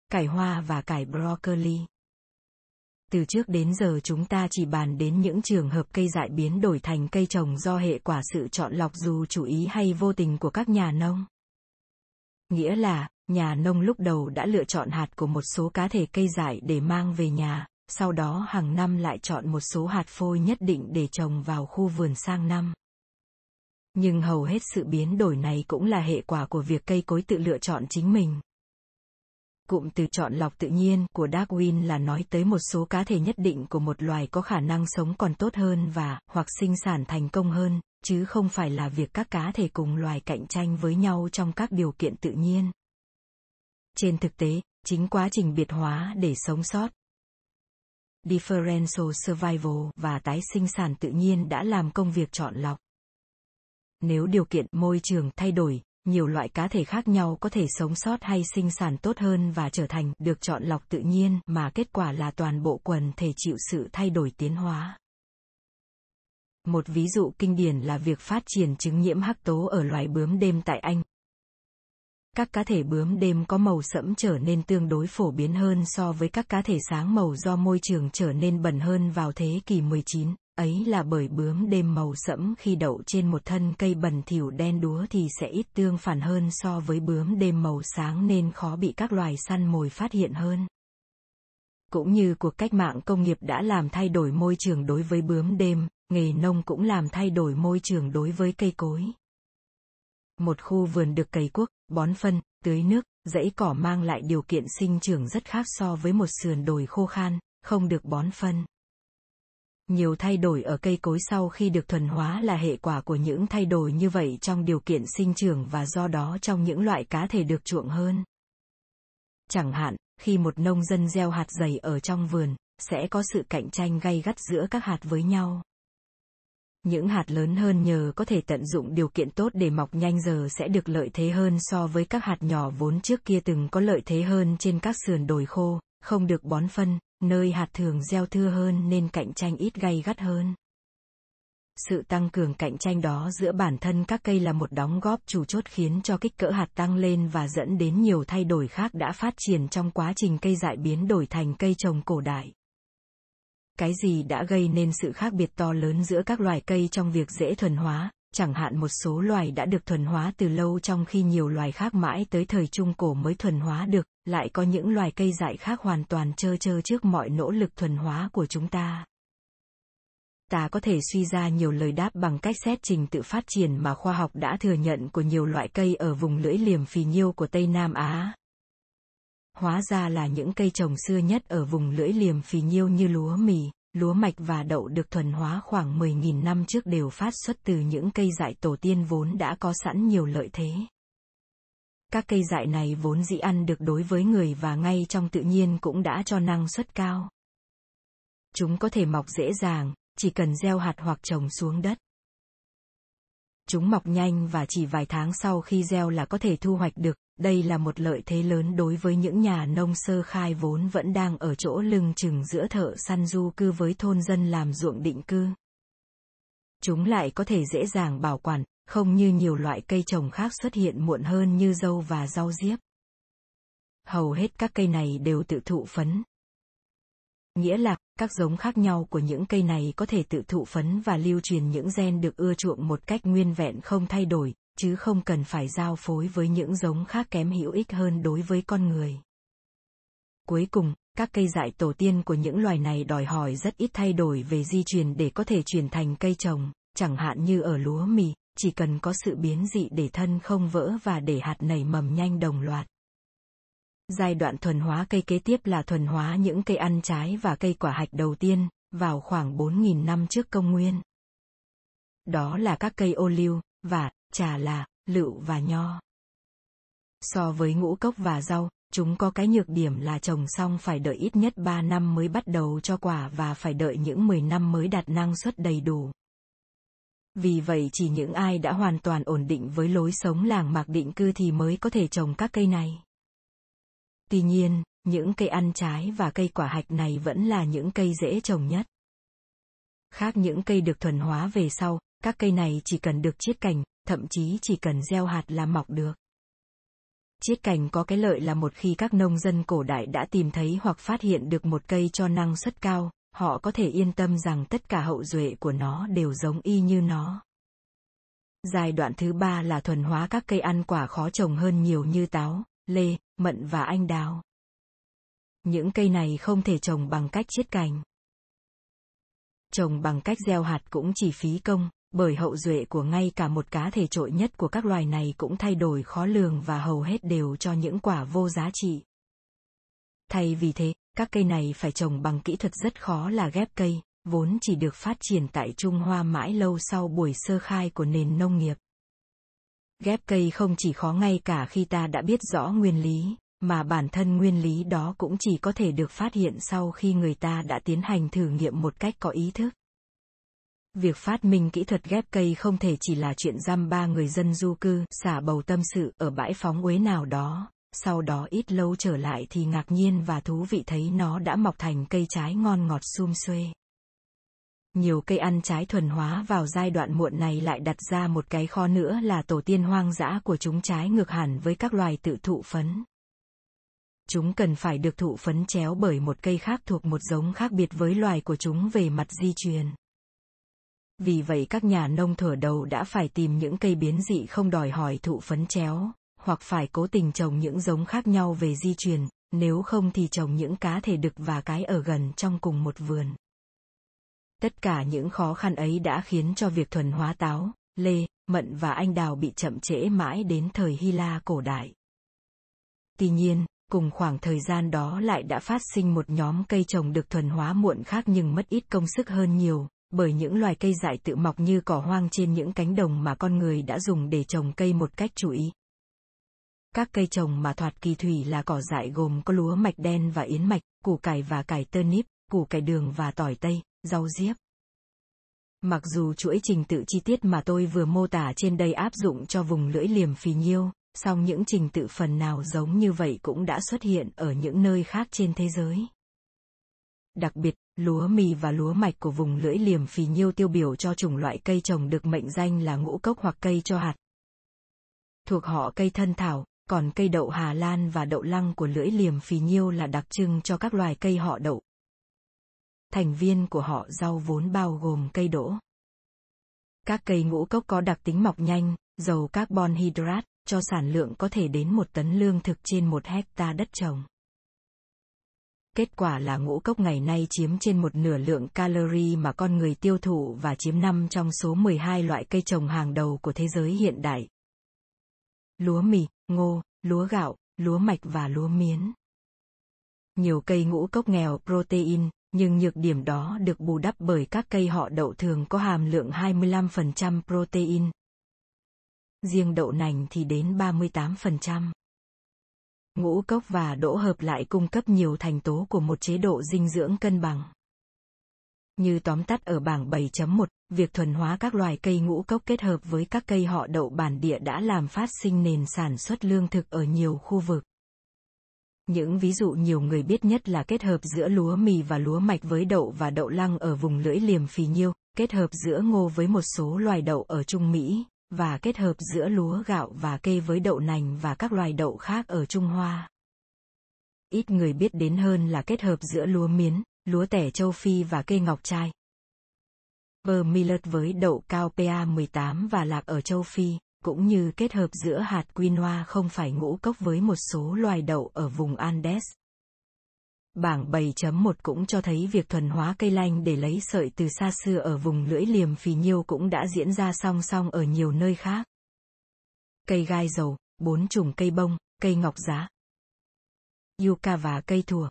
Cải hoa và cải broccoli. Từ trước đến giờ chúng ta chỉ bàn đến những trường hợp cây dại biến đổi thành cây trồng do hệ quả sự chọn lọc dù chủ ý hay vô tình của các nhà nông. Nghĩa là, nhà nông lúc đầu đã lựa chọn hạt của một số cá thể cây dại để mang về nhà, sau đó hàng năm lại chọn một số hạt phôi nhất định để trồng vào khu vườn sang năm. Nhưng hầu hết sự biến đổi này cũng là hệ quả của việc cây cối tự lựa chọn chính mình. Cụm từ chọn lọc tự nhiên của Darwin là nói tới một số cá thể nhất định của một loài có khả năng sống còn tốt hơn và hoặc sinh sản thành công hơn, chứ không phải là việc các cá thể cùng loài cạnh tranh với nhau trong các điều kiện tự nhiên. Trên thực tế, chính quá trình biệt hóa để sống sót, differential survival và tái sinh sản tự nhiên đã làm công việc chọn lọc. Nếu điều kiện môi trường thay đổi, nhiều loại cá thể khác nhau có thể sống sót hay sinh sản tốt hơn và trở thành được chọn lọc tự nhiên mà kết quả là toàn bộ quần thể chịu sự thay đổi tiến hóa. Một ví dụ kinh điển là việc phát triển chứng nhiễm hắc tố ở loài bướm đêm tại Anh. Các cá thể bướm đêm có màu sẫm trở nên tương đối phổ biến hơn so với các cá thể sáng màu do môi trường trở nên bẩn hơn vào thế kỷ 19 ấy là bởi bướm đêm màu sẫm khi đậu trên một thân cây bẩn thỉu đen đúa thì sẽ ít tương phản hơn so với bướm đêm màu sáng nên khó bị các loài săn mồi phát hiện hơn. Cũng như cuộc cách mạng công nghiệp đã làm thay đổi môi trường đối với bướm đêm, nghề nông cũng làm thay đổi môi trường đối với cây cối. Một khu vườn được cày cuốc, bón phân, tưới nước, dãy cỏ mang lại điều kiện sinh trưởng rất khác so với một sườn đồi khô khan, không được bón phân. Nhiều thay đổi ở cây cối sau khi được thuần hóa là hệ quả của những thay đổi như vậy trong điều kiện sinh trưởng và do đó trong những loại cá thể được chuộng hơn. Chẳng hạn, khi một nông dân gieo hạt dày ở trong vườn, sẽ có sự cạnh tranh gay gắt giữa các hạt với nhau. Những hạt lớn hơn nhờ có thể tận dụng điều kiện tốt để mọc nhanh giờ sẽ được lợi thế hơn so với các hạt nhỏ vốn trước kia từng có lợi thế hơn trên các sườn đồi khô, không được bón phân, nơi hạt thường gieo thưa hơn nên cạnh tranh ít gay gắt hơn. Sự tăng cường cạnh tranh đó giữa bản thân các cây là một đóng góp chủ chốt khiến cho kích cỡ hạt tăng lên và dẫn đến nhiều thay đổi khác đã phát triển trong quá trình cây dại biến đổi thành cây trồng cổ đại. Cái gì đã gây nên sự khác biệt to lớn giữa các loài cây trong việc dễ thuần hóa, chẳng hạn một số loài đã được thuần hóa từ lâu trong khi nhiều loài khác mãi tới thời trung cổ mới thuần hóa được, lại có những loài cây dại khác hoàn toàn trơ trơ trước mọi nỗ lực thuần hóa của chúng ta. Ta có thể suy ra nhiều lời đáp bằng cách xét trình tự phát triển mà khoa học đã thừa nhận của nhiều loại cây ở vùng lưỡi liềm phì nhiêu của Tây Nam Á. Hóa ra là những cây trồng xưa nhất ở vùng lưỡi liềm phì nhiêu như lúa mì, lúa mạch và đậu được thuần hóa khoảng 10.000 năm trước đều phát xuất từ những cây dại tổ tiên vốn đã có sẵn nhiều lợi thế. Các cây dại này vốn dĩ ăn được đối với người và ngay trong tự nhiên cũng đã cho năng suất cao. Chúng có thể mọc dễ dàng, chỉ cần gieo hạt hoặc trồng xuống đất. Chúng mọc nhanh và chỉ vài tháng sau khi gieo là có thể thu hoạch được, đây là một lợi thế lớn đối với những nhà nông sơ khai vốn vẫn đang ở chỗ lưng chừng giữa thợ săn du cư với thôn dân làm ruộng định cư. Chúng lại có thể dễ dàng bảo quản, không như nhiều loại cây trồng khác xuất hiện muộn hơn như dâu và rau diếp. Hầu hết các cây này đều tự thụ phấn. Nghĩa là, các giống khác nhau của những cây này có thể tự thụ phấn và lưu truyền những gen được ưa chuộng một cách nguyên vẹn không thay đổi, chứ không cần phải giao phối với những giống khác kém hữu ích hơn đối với con người. Cuối cùng, các cây dại tổ tiên của những loài này đòi hỏi rất ít thay đổi về di truyền để có thể chuyển thành cây trồng, chẳng hạn như ở lúa mì, chỉ cần có sự biến dị để thân không vỡ và để hạt nảy mầm nhanh đồng loạt. Giai đoạn thuần hóa cây kế tiếp là thuần hóa những cây ăn trái và cây quả hạch đầu tiên, vào khoảng 4.000 năm trước công nguyên. Đó là các cây ô liu, và, trà là, lựu và nho. So với ngũ cốc và rau, chúng có cái nhược điểm là trồng xong phải đợi ít nhất 3 năm mới bắt đầu cho quả và phải đợi những 10 năm mới đạt năng suất đầy đủ. Vì vậy chỉ những ai đã hoàn toàn ổn định với lối sống làng mạc định cư thì mới có thể trồng các cây này. Tuy nhiên, những cây ăn trái và cây quả hạch này vẫn là những cây dễ trồng nhất. Khác những cây được thuần hóa về sau, các cây này chỉ cần được chiết cành, thậm chí chỉ cần gieo hạt là mọc được. Chiết cành có cái lợi là một khi các nông dân cổ đại đã tìm thấy hoặc phát hiện được một cây cho năng suất cao, họ có thể yên tâm rằng tất cả hậu duệ của nó đều giống y như nó. Giai đoạn thứ ba là thuần hóa các cây ăn quả khó trồng hơn nhiều như táo, lê, mận và anh đào. Những cây này không thể trồng bằng cách chiết cành. Trồng bằng cách gieo hạt cũng chỉ phí công, bởi hậu duệ của ngay cả một cá thể trội nhất của các loài này cũng thay đổi khó lường và hầu hết đều cho những quả vô giá trị. Thay vì thế, các cây này phải trồng bằng kỹ thuật rất khó là ghép cây, vốn chỉ được phát triển tại Trung Hoa mãi lâu sau buổi sơ khai của nền nông nghiệp. Ghép cây không chỉ khó ngay cả khi ta đã biết rõ nguyên lý, mà bản thân nguyên lý đó cũng chỉ có thể được phát hiện sau khi người ta đã tiến hành thử nghiệm một cách có ý thức. Việc phát minh kỹ thuật ghép cây không thể chỉ là chuyện giam ba người dân du cư xả bầu tâm sự ở bãi phóng uế nào đó, sau đó ít lâu trở lại thì ngạc nhiên và thú vị thấy nó đã mọc thành cây trái ngon ngọt sum xuê. Nhiều cây ăn trái thuần hóa vào giai đoạn muộn này lại đặt ra một cái kho nữa là tổ tiên hoang dã của chúng trái ngược hẳn với các loài tự thụ phấn. Chúng cần phải được thụ phấn chéo bởi một cây khác thuộc một giống khác biệt với loài của chúng về mặt di truyền. Vì vậy các nhà nông thở đầu đã phải tìm những cây biến dị không đòi hỏi thụ phấn chéo, hoặc phải cố tình trồng những giống khác nhau về di truyền, nếu không thì trồng những cá thể đực và cái ở gần trong cùng một vườn. Tất cả những khó khăn ấy đã khiến cho việc thuần hóa táo, lê, mận và anh đào bị chậm trễ mãi đến thời Hy La cổ đại. Tuy nhiên, cùng khoảng thời gian đó lại đã phát sinh một nhóm cây trồng được thuần hóa muộn khác nhưng mất ít công sức hơn nhiều, bởi những loài cây dại tự mọc như cỏ hoang trên những cánh đồng mà con người đã dùng để trồng cây một cách chủ ý. Các cây trồng mà thoạt kỳ thủy là cỏ dại gồm có lúa mạch đen và yến mạch, củ cải và cải tơ níp, củ cải đường và tỏi tây, rau diếp. Mặc dù chuỗi trình tự chi tiết mà tôi vừa mô tả trên đây áp dụng cho vùng lưỡi liềm phì nhiêu, song những trình tự phần nào giống như vậy cũng đã xuất hiện ở những nơi khác trên thế giới. Đặc biệt, lúa mì và lúa mạch của vùng lưỡi liềm phì nhiêu tiêu biểu cho chủng loại cây trồng được mệnh danh là ngũ cốc hoặc cây cho hạt. Thuộc họ cây thân thảo, còn cây đậu Hà Lan và đậu lăng của lưỡi liềm phì nhiêu là đặc trưng cho các loài cây họ đậu. Thành viên của họ rau vốn bao gồm cây đỗ. Các cây ngũ cốc có đặc tính mọc nhanh, giàu carbon hydrate, cho sản lượng có thể đến một tấn lương thực trên một hecta đất trồng. Kết quả là ngũ cốc ngày nay chiếm trên một nửa lượng calorie mà con người tiêu thụ và chiếm 5 trong số 12 loại cây trồng hàng đầu của thế giới hiện đại. Lúa mì, ngô, lúa gạo, lúa mạch và lúa miến. Nhiều cây ngũ cốc nghèo protein, nhưng nhược điểm đó được bù đắp bởi các cây họ đậu thường có hàm lượng 25% protein. Riêng đậu nành thì đến 38%. Ngũ cốc và đỗ hợp lại cung cấp nhiều thành tố của một chế độ dinh dưỡng cân bằng. Như tóm tắt ở bảng 7.1, việc thuần hóa các loài cây ngũ cốc kết hợp với các cây họ đậu bản địa đã làm phát sinh nền sản xuất lương thực ở nhiều khu vực. Những ví dụ nhiều người biết nhất là kết hợp giữa lúa mì và lúa mạch với đậu và đậu lăng ở vùng lưỡi liềm phì nhiêu, kết hợp giữa ngô với một số loài đậu ở Trung Mỹ, và kết hợp giữa lúa gạo và kê với đậu nành và các loài đậu khác ở Trung Hoa. Ít người biết đến hơn là kết hợp giữa lúa miến, lúa tẻ châu Phi và cây ngọc trai. Vermillet với đậu cao PA18 và lạc ở châu Phi, cũng như kết hợp giữa hạt quinoa không phải ngũ cốc với một số loài đậu ở vùng Andes. Bảng 7.1 cũng cho thấy việc thuần hóa cây lanh để lấy sợi từ xa xưa ở vùng lưỡi liềm phì nhiêu cũng đã diễn ra song song ở nhiều nơi khác. Cây gai dầu, bốn chùm cây bông, cây ngọc giá, yucca và cây thùa.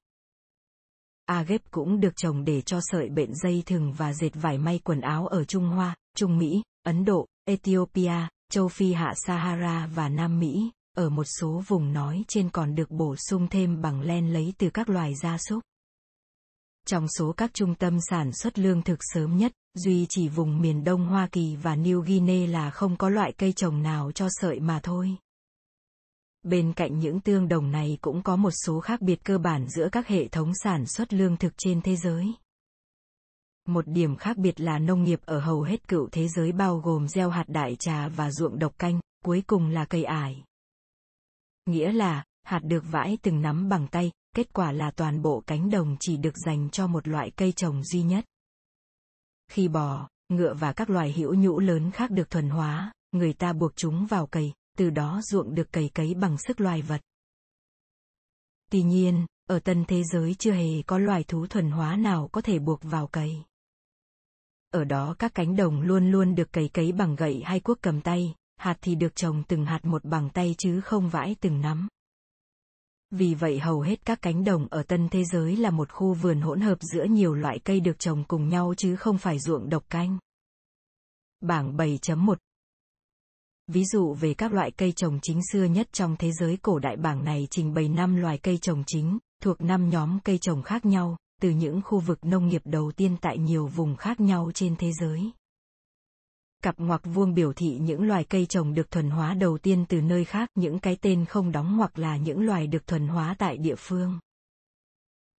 Agep cũng được trồng để cho sợi bệnh dây thừng và dệt vải may quần áo ở Trung Hoa, Trung Mỹ, Ấn Độ, Ethiopia, châu Phi hạ Sahara và Nam Mỹ, ở một số vùng nói trên còn được bổ sung thêm bằng len lấy từ các loài gia súc. Trong số các trung tâm sản xuất lương thực sớm nhất, duy chỉ vùng miền Đông Hoa Kỳ và New Guinea là không có loại cây trồng nào cho sợi mà thôi. Bên cạnh những tương đồng này cũng có một số khác biệt cơ bản giữa các hệ thống sản xuất lương thực trên thế giới. Một điểm khác biệt là nông nghiệp ở hầu hết cựu thế giới bao gồm gieo hạt đại trà và ruộng độc canh, cuối cùng là cây ải. Nghĩa là, hạt được vãi từng nắm bằng tay, kết quả là toàn bộ cánh đồng chỉ được dành cho một loại cây trồng duy nhất. Khi bò, ngựa và các loài hữu nhũ lớn khác được thuần hóa, người ta buộc chúng vào cày, từ đó ruộng được cày cấy bằng sức loài vật. Tuy nhiên, ở tân thế giới chưa hề có loài thú thuần hóa nào có thể buộc vào cày. Ở đó các cánh đồng luôn luôn được cày cấy bằng gậy hay cuốc cầm tay, hạt thì được trồng từng hạt một bằng tay chứ không vãi từng nắm. Vì vậy hầu hết các cánh đồng ở tân thế giới là một khu vườn hỗn hợp giữa nhiều loại cây được trồng cùng nhau chứ không phải ruộng độc canh. Bảng 7.1 Ví dụ về các loại cây trồng chính xưa nhất trong thế giới cổ đại bảng này trình bày 5 loài cây trồng chính, thuộc 5 nhóm cây trồng khác nhau, từ những khu vực nông nghiệp đầu tiên tại nhiều vùng khác nhau trên thế giới. Cặp ngoặc vuông biểu thị những loài cây trồng được thuần hóa đầu tiên từ nơi khác, những cái tên không đóng hoặc là những loài được thuần hóa tại địa phương.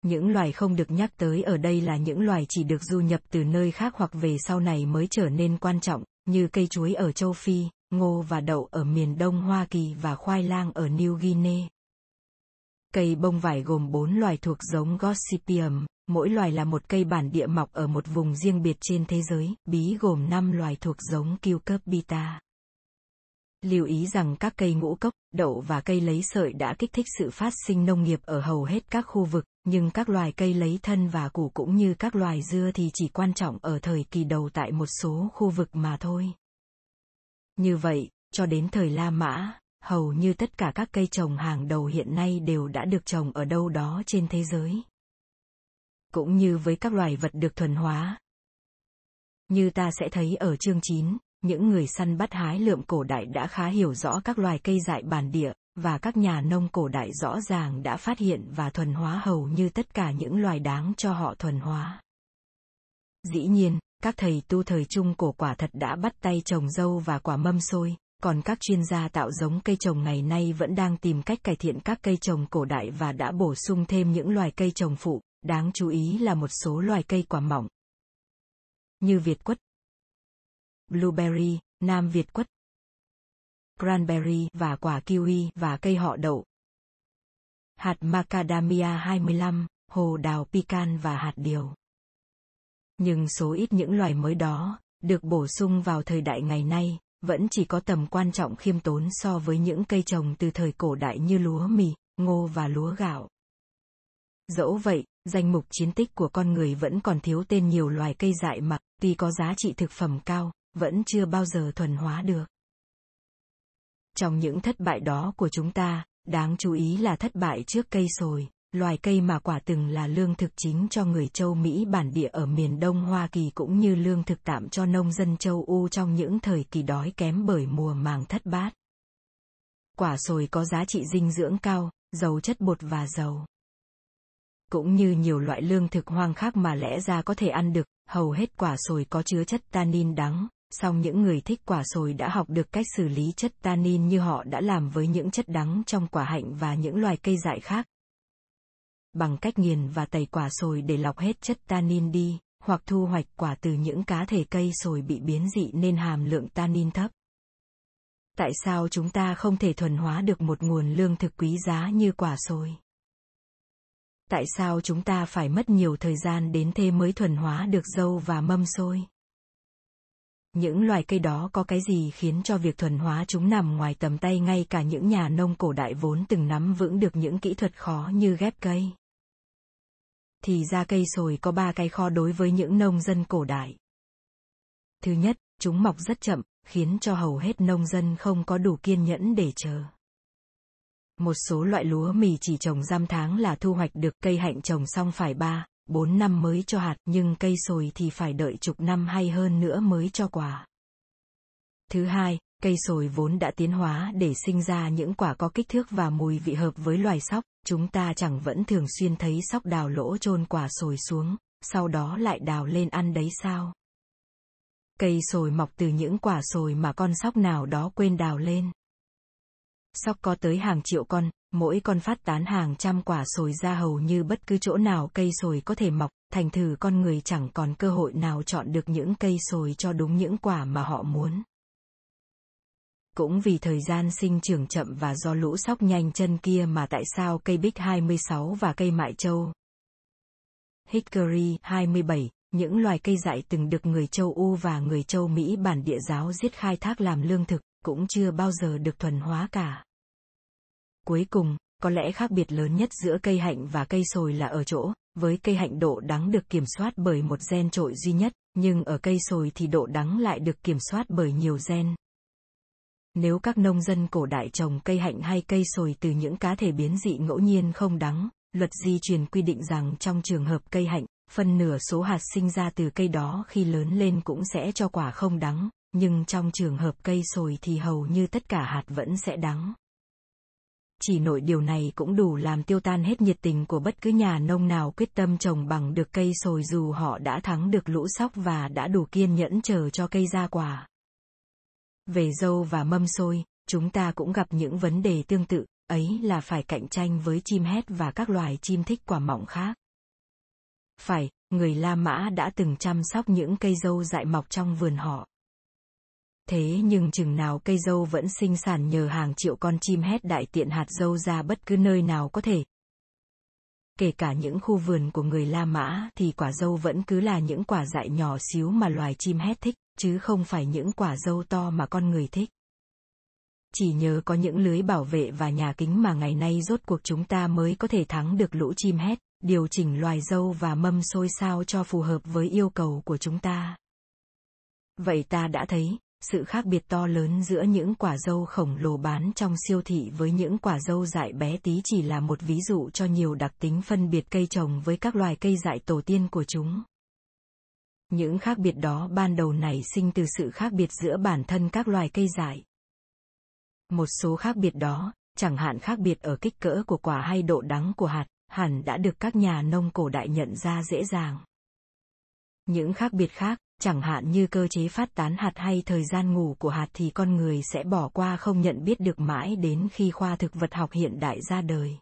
Những loài không được nhắc tới ở đây là những loài chỉ được du nhập từ nơi khác hoặc về sau này mới trở nên quan trọng, như cây chuối ở châu Phi, ngô và đậu ở miền Đông Hoa Kỳ và khoai lang ở New Guinea. Cây bông vải gồm 4 loài thuộc giống Gossypium, mỗi loài là một cây bản địa mọc ở một vùng riêng biệt trên thế giới, bí gồm 5 loài thuộc giống Cucurbita. Lưu ý rằng các cây ngũ cốc, đậu và cây lấy sợi đã kích thích sự phát sinh nông nghiệp ở hầu hết các khu vực, nhưng các loài cây lấy thân và củ cũng như các loài dưa thì chỉ quan trọng ở thời kỳ đầu tại một số khu vực mà thôi. Như vậy, cho đến thời La Mã, hầu như tất cả các cây trồng hàng đầu hiện nay đều đã được trồng ở đâu đó trên thế giới. Cũng như với các loài vật được thuần hóa. Như ta sẽ thấy ở chương 9, những người săn bắt hái lượm cổ đại đã khá hiểu rõ các loài cây dại bản địa, và các nhà nông cổ đại rõ ràng đã phát hiện và thuần hóa hầu như tất cả những loài đáng cho họ thuần hóa. Dĩ nhiên, các thầy tu thời trung cổ quả thật đã bắt tay trồng dâu và quả mâm xôi, còn các chuyên gia tạo giống cây trồng ngày nay vẫn đang tìm cách cải thiện các cây trồng cổ đại và đã bổ sung thêm những loài cây trồng phụ, đáng chú ý là một số loài cây quả mỏng. Như Việt quất, blueberry, Nam Việt quất, cranberry và quả kiwi và cây họ đậu. Hạt macadamia 25, hồ đào pecan và hạt điều. Nhưng số ít những loài mới đó, được bổ sung vào thời đại ngày nay, vẫn chỉ có tầm quan trọng khiêm tốn so với những cây trồng từ thời cổ đại như lúa mì, ngô và lúa gạo. Dẫu vậy, danh mục chiến tích của con người vẫn còn thiếu tên nhiều loài cây dại mà, tuy có giá trị thực phẩm cao, vẫn chưa bao giờ thuần hóa được. Trong những thất bại đó của chúng ta, đáng chú ý là thất bại trước cây sồi, loài cây mà quả từng là lương thực chính cho người châu Mỹ bản địa ở miền Đông Hoa Kỳ cũng như lương thực tạm cho nông dân châu Âu trong những thời kỳ đói kém bởi mùa màng thất bát. Quả sồi có giá trị dinh dưỡng cao, giàu chất bột và dầu. Cũng như nhiều loại lương thực hoang khác mà lẽ ra có thể ăn được, hầu hết quả sồi có chứa chất tannin đắng, song những người thích quả sồi đã học được cách xử lý chất tannin như họ đã làm với những chất đắng trong quả hạnh và những loài cây dại khác, bằng cách nghiền và tẩy quả sồi để lọc hết chất tannin đi, hoặc thu hoạch quả từ những cá thể cây sồi bị biến dị nên hàm lượng tannin thấp. Tại sao chúng ta không thể thuần hóa được một nguồn lương thực quý giá như quả sồi? Tại sao chúng ta phải mất nhiều thời gian đến thế mới thuần hóa được dâu và mâm xôi? Những loài cây đó có cái gì khiến cho việc thuần hóa chúng nằm ngoài tầm tay ngay cả những nhà nông cổ đại vốn từng nắm vững được những kỹ thuật khó như ghép cây? thì ra cây sồi có ba cái kho đối với những nông dân cổ đại. Thứ nhất, chúng mọc rất chậm, khiến cho hầu hết nông dân không có đủ kiên nhẫn để chờ. Một số loại lúa mì chỉ trồng giam tháng là thu hoạch được cây hạnh trồng xong phải 3, 4 năm mới cho hạt nhưng cây sồi thì phải đợi chục năm hay hơn nữa mới cho quả. Thứ hai, cây sồi vốn đã tiến hóa để sinh ra những quả có kích thước và mùi vị hợp với loài sóc, chúng ta chẳng vẫn thường xuyên thấy sóc đào lỗ chôn quả sồi xuống, sau đó lại đào lên ăn đấy sao? Cây sồi mọc từ những quả sồi mà con sóc nào đó quên đào lên. Sóc có tới hàng triệu con, mỗi con phát tán hàng trăm quả sồi ra hầu như bất cứ chỗ nào cây sồi có thể mọc, thành thử con người chẳng còn cơ hội nào chọn được những cây sồi cho đúng những quả mà họ muốn. Cũng vì thời gian sinh trưởng chậm và do lũ sóc nhanh chân kia mà tại sao cây bích 26 và cây mại châu Hickory 27, những loài cây dại từng được người châu U và người châu Mỹ bản địa giáo giết khai thác làm lương thực, cũng chưa bao giờ được thuần hóa cả. Cuối cùng, có lẽ khác biệt lớn nhất giữa cây hạnh và cây sồi là ở chỗ, với cây hạnh độ đắng được kiểm soát bởi một gen trội duy nhất, nhưng ở cây sồi thì độ đắng lại được kiểm soát bởi nhiều gen. Nếu các nông dân cổ đại trồng cây hạnh hay cây sồi từ những cá thể biến dị ngẫu nhiên không đắng, luật di truyền quy định rằng trong trường hợp cây hạnh, phần nửa số hạt sinh ra từ cây đó khi lớn lên cũng sẽ cho quả không đắng, nhưng trong trường hợp cây sồi thì hầu như tất cả hạt vẫn sẽ đắng. Chỉ nội điều này cũng đủ làm tiêu tan hết nhiệt tình của bất cứ nhà nông nào quyết tâm trồng bằng được cây sồi dù họ đã thắng được lũ sóc và đã đủ kiên nhẫn chờ cho cây ra quả. Về dâu và mâm xôi, chúng ta cũng gặp những vấn đề tương tự, ấy là phải cạnh tranh với chim hét và các loài chim thích quả mọng khác. Phải, người La Mã đã từng chăm sóc những cây dâu dại mọc trong vườn họ. Thế nhưng chừng nào cây dâu vẫn sinh sản nhờ hàng triệu con chim hét đại tiện hạt dâu ra bất cứ nơi nào có thể. Kể cả những khu vườn của người La Mã thì quả dâu vẫn cứ là những quả dại nhỏ xíu mà loài chim hét thích, chứ không phải những quả dâu to mà con người thích. Chỉ nhờ có những lưới bảo vệ và nhà kính mà ngày nay rốt cuộc chúng ta mới có thể thắng được lũ chim hét, điều chỉnh loài dâu và mâm xôi sao cho phù hợp với yêu cầu của chúng ta. Vậy ta đã thấy, sự khác biệt to lớn giữa những quả dâu khổng lồ bán trong siêu thị với những quả dâu dại bé tí chỉ là một ví dụ cho nhiều đặc tính phân biệt cây trồng với các loài cây dại tổ tiên của chúng. Những khác biệt đó ban đầu nảy sinh từ sự khác biệt giữa bản thân các loài cây dại. Một số khác biệt đó, chẳng hạn khác biệt ở kích cỡ của quả hay độ đắng của hạt, hẳn đã được các nhà nông cổ đại nhận ra dễ dàng. Những khác biệt khác, chẳng hạn như cơ chế phát tán hạt hay thời gian ngủ của hạt thì con người sẽ bỏ qua không nhận biết được mãi đến khi khoa thực vật học hiện đại ra đời.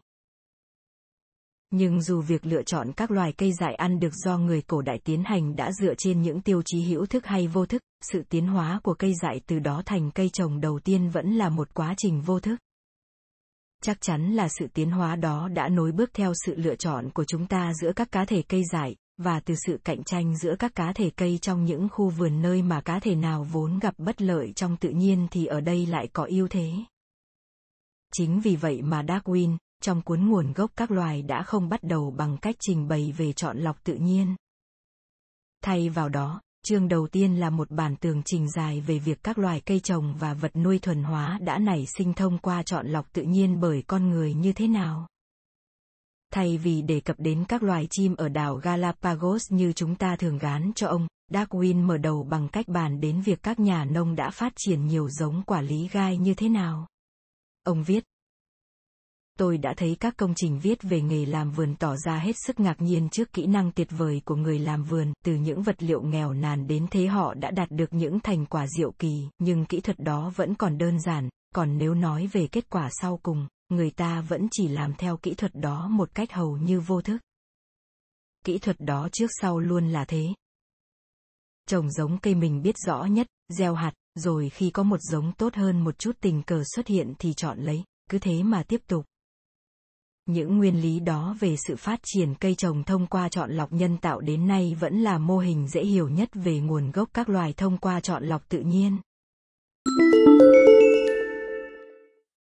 Nhưng dù việc lựa chọn các loài cây dại ăn được do người cổ đại tiến hành đã dựa trên những tiêu chí hữu thức hay vô thức, sự tiến hóa của cây dại từ đó thành cây trồng đầu tiên vẫn là một quá trình vô thức. Chắc chắn là sự tiến hóa đó đã nối bước theo sự lựa chọn của chúng ta giữa các cá thể cây dại, và từ sự cạnh tranh giữa các cá thể cây trong những khu vườn nơi mà cá thể nào vốn gặp bất lợi trong tự nhiên thì ở đây lại có ưu thế. Chính vì vậy mà Darwin, trong cuốn nguồn gốc các loài đã không bắt đầu bằng cách trình bày về chọn lọc tự nhiên. Thay vào đó, chương đầu tiên là một bản tường trình dài về việc các loài cây trồng và vật nuôi thuần hóa đã nảy sinh thông qua chọn lọc tự nhiên bởi con người như thế nào. Thay vì đề cập đến các loài chim ở đảo Galapagos như chúng ta thường gán cho ông, Darwin mở đầu bằng cách bàn đến việc các nhà nông đã phát triển nhiều giống quả lý gai như thế nào. Ông viết, tôi đã thấy các công trình viết về nghề làm vườn tỏ ra hết sức ngạc nhiên trước kỹ năng tuyệt vời của người làm vườn, từ những vật liệu nghèo nàn đến thế họ đã đạt được những thành quả diệu kỳ, nhưng kỹ thuật đó vẫn còn đơn giản, còn nếu nói về kết quả sau cùng, người ta vẫn chỉ làm theo kỹ thuật đó một cách hầu như vô thức. Kỹ thuật đó trước sau luôn là thế. Trồng giống cây mình biết rõ nhất, gieo hạt, rồi khi có một giống tốt hơn một chút tình cờ xuất hiện thì chọn lấy, cứ thế mà tiếp tục. Những nguyên lý đó về sự phát triển cây trồng thông qua chọn lọc nhân tạo đến nay vẫn là mô hình dễ hiểu nhất về nguồn gốc các loài thông qua chọn lọc tự nhiên.